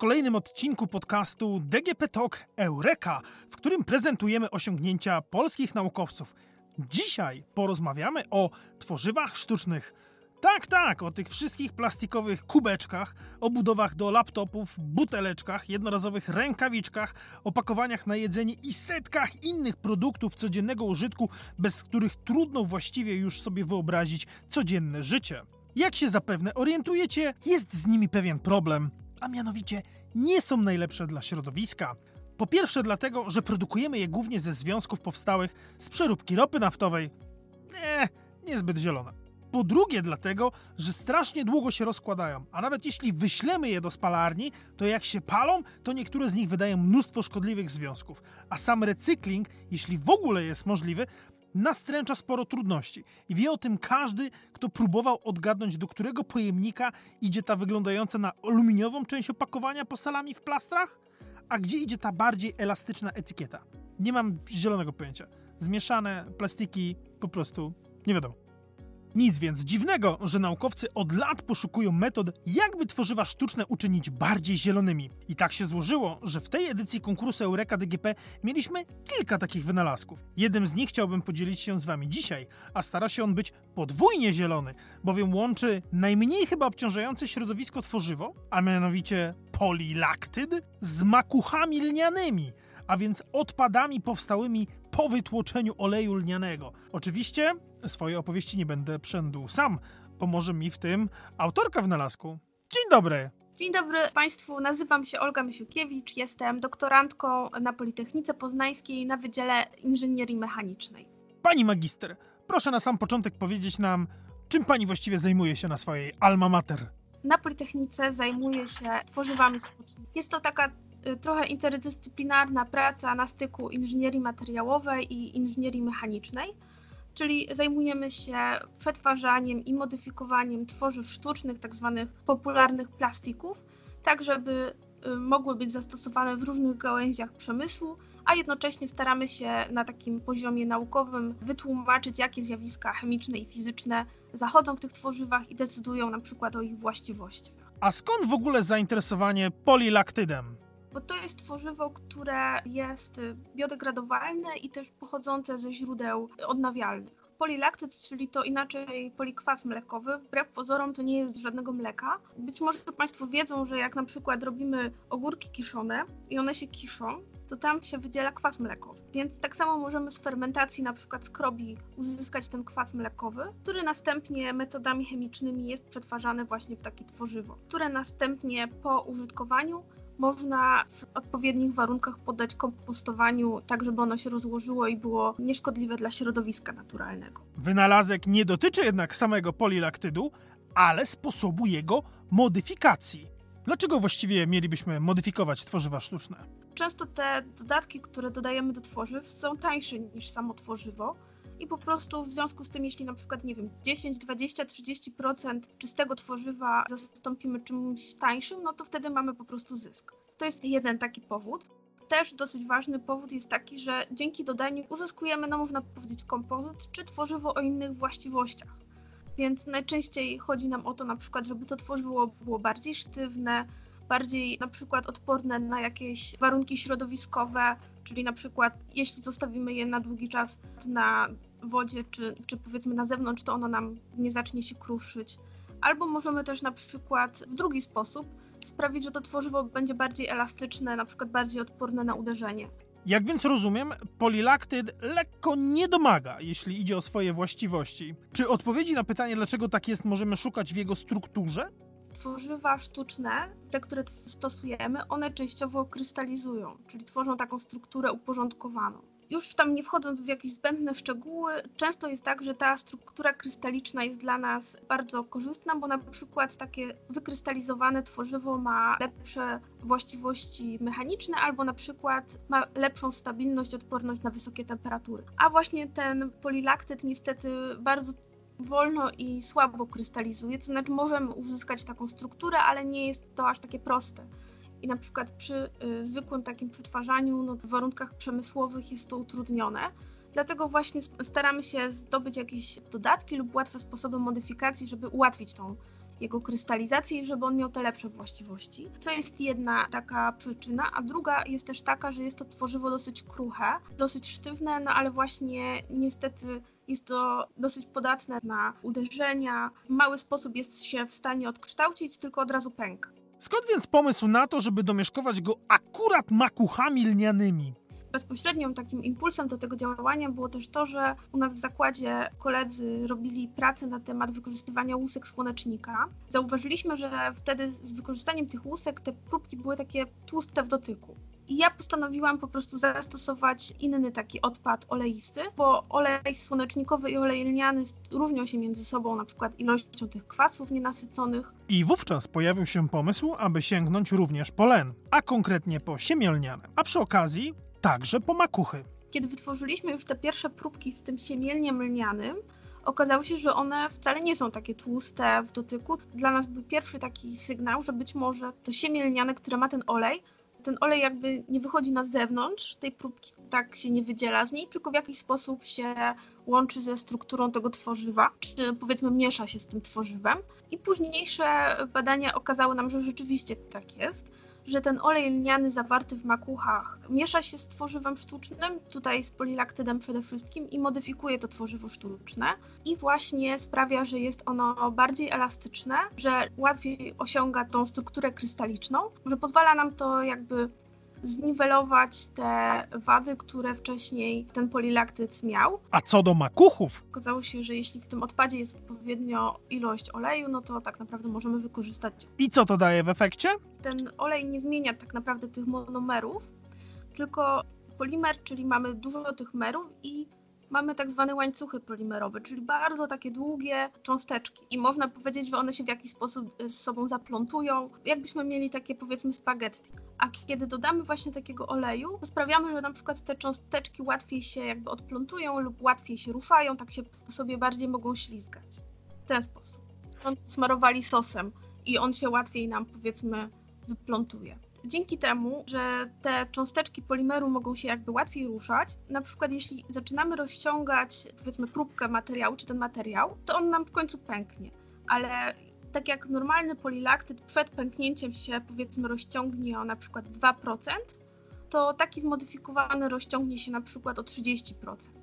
kolejnym odcinku podcastu DGP Talk Eureka, w którym prezentujemy osiągnięcia polskich naukowców. Dzisiaj porozmawiamy o tworzywach sztucznych. Tak, tak, o tych wszystkich plastikowych kubeczkach, obudowach do laptopów, buteleczkach, jednorazowych rękawiczkach, opakowaniach na jedzenie i setkach innych produktów codziennego użytku, bez których trudno właściwie już sobie wyobrazić codzienne życie. Jak się zapewne orientujecie, jest z nimi pewien problem, a mianowicie nie są najlepsze dla środowiska. Po pierwsze dlatego, że produkujemy je głównie ze związków powstałych z przeróbki ropy naftowej. Nie, niezbyt zielone. Po drugie dlatego, że strasznie długo się rozkładają, a nawet jeśli wyślemy je do spalarni, to jak się palą, to niektóre z nich wydają mnóstwo szkodliwych związków, a sam recykling, jeśli w ogóle jest możliwy, nastręcza sporo trudności. I wie o tym każdy, kto próbował odgadnąć, do którego pojemnika idzie ta wyglądająca na aluminiową część opakowania po salami w plastrach, a gdzie idzie ta bardziej elastyczna etykieta. Nie mam zielonego pojęcia. Zmieszane plastiki po prostu nie wiadomo. Nic więc dziwnego, że naukowcy od lat poszukują metod, jakby tworzywa sztuczne uczynić bardziej zielonymi. I tak się złożyło, że w tej edycji konkursu Eureka DGP mieliśmy kilka takich wynalazków. Jednym z nich chciałbym podzielić się z Wami dzisiaj, a stara się on być podwójnie zielony, bowiem łączy najmniej chyba obciążające środowisko tworzywo, a mianowicie polilaktyd, z makuchami lnianymi, a więc odpadami powstałymi po wytłoczeniu oleju lnianego. Oczywiście swojej opowieści nie będę przędł sam. Pomoże mi w tym autorka wynalazku. Dzień dobry! Dzień dobry Państwu, nazywam się Olga Mysiukiewicz, jestem doktorantką na Politechnice Poznańskiej na Wydziale Inżynierii Mechanicznej. Pani magister, proszę na sam początek powiedzieć nam, czym Pani właściwie zajmuje się na swojej alma mater? Na Politechnice zajmuję się tworzywami sztucznymi. Jest to taka y, trochę interdyscyplinarna praca na styku inżynierii materiałowej i inżynierii mechanicznej czyli zajmujemy się przetwarzaniem i modyfikowaniem tworzyw sztucznych, tak zwanych popularnych plastików, tak żeby y, mogły być zastosowane w różnych gałęziach przemysłu, a jednocześnie staramy się na takim poziomie naukowym wytłumaczyć, jakie zjawiska chemiczne i fizyczne zachodzą w tych tworzywach i decydują na przykład o ich właściwościach. A skąd w ogóle zainteresowanie polilaktydem? Bo to jest tworzywo, które jest biodegradowalne i też pochodzące ze źródeł odnawialnych. Polilaktyd, czyli to inaczej polikwas mlekowy, wbrew pozorom to nie jest żadnego mleka. Być może Państwo wiedzą, że jak na przykład robimy ogórki kiszone i one się kiszą, to tam się wydziela kwas mlekowy. Więc tak samo możemy z fermentacji na przykład skrobi uzyskać ten kwas mlekowy, który następnie metodami chemicznymi jest przetwarzany właśnie w takie tworzywo, które następnie po użytkowaniu można w odpowiednich warunkach poddać kompostowaniu, tak żeby ono się rozłożyło i było nieszkodliwe dla środowiska naturalnego. Wynalazek nie dotyczy jednak samego polilaktydu, ale sposobu jego modyfikacji. Dlaczego właściwie mielibyśmy modyfikować tworzywa sztuczne? Często te dodatki, które dodajemy do tworzyw, są tańsze niż samo tworzywo i po prostu w związku z tym, jeśli na przykład, nie wiem, 10, 20, 30% czystego tworzywa zastąpimy czymś tańszym, no to wtedy mamy po prostu zysk. To jest jeden taki powód. Też dosyć ważny powód jest taki, że dzięki dodaniu uzyskujemy, no można powiedzieć, kompozyt czy tworzywo o innych właściwościach. Więc najczęściej chodzi nam o to na przykład, żeby to tworzywo było bardziej sztywne, bardziej na przykład odporne na jakieś warunki środowiskowe, czyli na przykład jeśli zostawimy je na długi czas na wodzie, czy, czy powiedzmy na zewnątrz, to ono nam nie zacznie się kruszyć. Albo możemy też na przykład w drugi sposób sprawić, że to tworzywo będzie bardziej elastyczne, na przykład bardziej odporne na uderzenie. Jak więc rozumiem, polilaktyd lekko nie domaga, jeśli idzie o swoje właściwości. Czy odpowiedzi na pytanie, dlaczego tak jest, możemy szukać w jego strukturze? Tworzywa sztuczne, te, które stosujemy, one częściowo krystalizują, czyli tworzą taką strukturę uporządkowaną już tam nie wchodząc w jakieś zbędne szczegóły, często jest tak, że ta struktura krystaliczna jest dla nas bardzo korzystna, bo na przykład takie wykrystalizowane tworzywo ma lepsze właściwości mechaniczne albo na przykład ma lepszą stabilność, odporność na wysokie temperatury. A właśnie ten polilaktyt niestety bardzo wolno i słabo krystalizuje, to znaczy możemy uzyskać taką strukturę, ale nie jest to aż takie proste i na przykład przy y, zwykłym takim przetwarzaniu no, w warunkach przemysłowych jest to utrudnione. Dlatego właśnie staramy się zdobyć jakieś dodatki lub łatwe sposoby modyfikacji, żeby ułatwić tą jego krystalizację i żeby on miał te lepsze właściwości. To jest jedna taka przyczyna, a druga jest też taka, że jest to tworzywo dosyć kruche, dosyć sztywne, no ale właśnie niestety jest to dosyć podatne na uderzenia. W mały sposób jest się w stanie odkształcić, tylko od razu pęka. Skąd więc pomysł na to, żeby domieszkować go akurat makuchami lnianymi? Bezpośrednim takim impulsem do tego działania było też to, że u nas w zakładzie koledzy robili pracę na temat wykorzystywania łusek słonecznika. Zauważyliśmy, że wtedy z wykorzystaniem tych łusek te próbki były takie tłuste w dotyku. I ja postanowiłam po prostu zastosować inny taki odpad oleisty, bo olej słonecznikowy i olej lniany różnią się między sobą na przykład ilością tych kwasów nienasyconych. I wówczas pojawił się pomysł, aby sięgnąć również po len, a konkretnie po siemię lniane. A przy okazji także po makuchy. Kiedy wytworzyliśmy już te pierwsze próbki z tym siemielniem lnianym, okazało się, że one wcale nie są takie tłuste w dotyku. Dla nas był pierwszy taki sygnał, że być może to siemię lniane, które ma ten olej, ten olej jakby nie wychodzi na zewnątrz tej próbki, tak się nie wydziela z niej, tylko w jakiś sposób się łączy ze strukturą tego tworzywa, czy powiedzmy miesza się z tym tworzywem. I późniejsze badania okazały nam, że rzeczywiście tak jest że ten olej lniany zawarty w makuchach miesza się z tworzywem sztucznym, tutaj z polilaktydem przede wszystkim i modyfikuje to tworzywo sztuczne i właśnie sprawia, że jest ono bardziej elastyczne, że łatwiej osiąga tą strukturę krystaliczną, że pozwala nam to jakby zniwelować te wady, które wcześniej ten polilaktyd miał. A co do makuchów? Okazało się, że jeśli w tym odpadzie jest odpowiednio ilość oleju, no to tak naprawdę możemy wykorzystać. I co to daje w efekcie? Ten olej nie zmienia tak naprawdę tych monomerów, tylko polimer, czyli mamy dużo tych merów i mamy tak zwane łańcuchy polimerowe, czyli bardzo takie długie cząsteczki i można powiedzieć, że one się w jakiś sposób y, z sobą zaplątują, jakbyśmy mieli takie powiedzmy spaghetti. A kiedy dodamy właśnie takiego oleju, to sprawiamy, że na przykład te cząsteczki łatwiej się jakby odplątują lub łatwiej się ruszają, tak się sobie bardziej mogą ślizgać. W ten sposób. On smarowali sosem i on się łatwiej nam powiedzmy wyplątuje. Dzięki temu, że te cząsteczki polimeru mogą się jakby łatwiej ruszać, na przykład jeśli zaczynamy rozciągać powiedzmy próbkę materiału, czy ten materiał, to on nam w końcu pęknie. Ale tak jak normalny polilaktyd przed pęknięciem się powiedzmy rozciągnie o na przykład 2%, to taki zmodyfikowany rozciągnie się na przykład o 30%.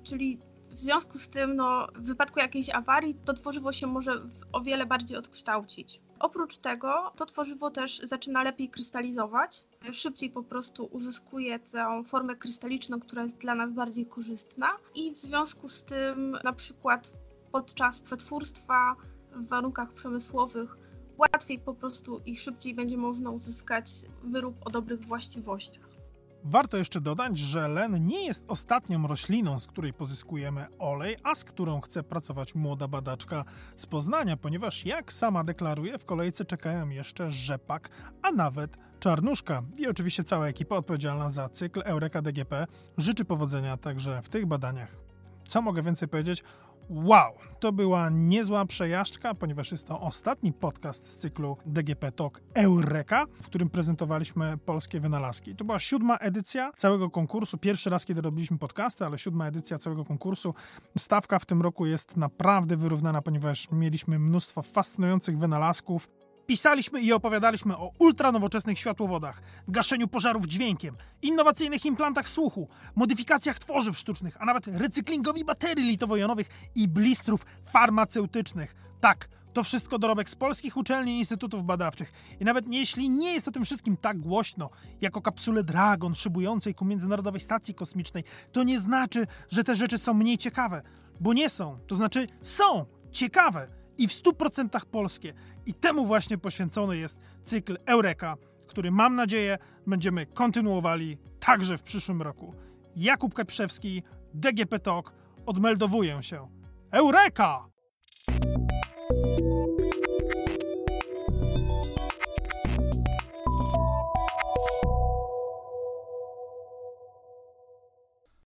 Czyli w związku z tym, no, w wypadku jakiejś awarii, to tworzywo się może o wiele bardziej odkształcić. Oprócz tego, to tworzywo też zaczyna lepiej krystalizować, szybciej po prostu uzyskuje tę formę krystaliczną, która jest dla nas bardziej korzystna, i w związku z tym, na przykład podczas przetwórstwa w warunkach przemysłowych, łatwiej po prostu i szybciej będzie można uzyskać wyrób o dobrych właściwościach. Warto jeszcze dodać, że len nie jest ostatnią rośliną, z której pozyskujemy olej, a z którą chce pracować młoda badaczka z Poznania, ponieważ jak sama deklaruje, w kolejce czekają jeszcze rzepak, a nawet czarnuszka. I oczywiście cała ekipa odpowiedzialna za cykl Eureka DGP życzy powodzenia także w tych badaniach. Co mogę więcej powiedzieć? Wow, to była niezła przejażdżka, ponieważ jest to ostatni podcast z cyklu DGP Talk Eureka, w którym prezentowaliśmy polskie wynalazki. To była siódma edycja całego konkursu. Pierwszy raz, kiedy robiliśmy podcasty, ale siódma edycja całego konkursu. Stawka w tym roku jest naprawdę wyrównana, ponieważ mieliśmy mnóstwo fascynujących wynalazków. Pisaliśmy i opowiadaliśmy o ultranowoczesnych światłowodach, gaszeniu pożarów dźwiękiem, innowacyjnych implantach słuchu, modyfikacjach tworzyw sztucznych, a nawet recyklingowi baterii litowo-jonowych i blistrów farmaceutycznych. Tak, to wszystko dorobek z polskich uczelni i instytutów badawczych. I nawet jeśli nie jest o tym wszystkim tak głośno, jak o kapsule Dragon szybującej ku Międzynarodowej Stacji Kosmicznej, to nie znaczy, że te rzeczy są mniej ciekawe. Bo nie są. To znaczy są ciekawe i w 100% polskie. I temu właśnie poświęcony jest cykl Eureka, który mam nadzieję będziemy kontynuowali także w przyszłym roku. Jakub Keprzewski, DGP Talk, odmeldowuję się. Eureka!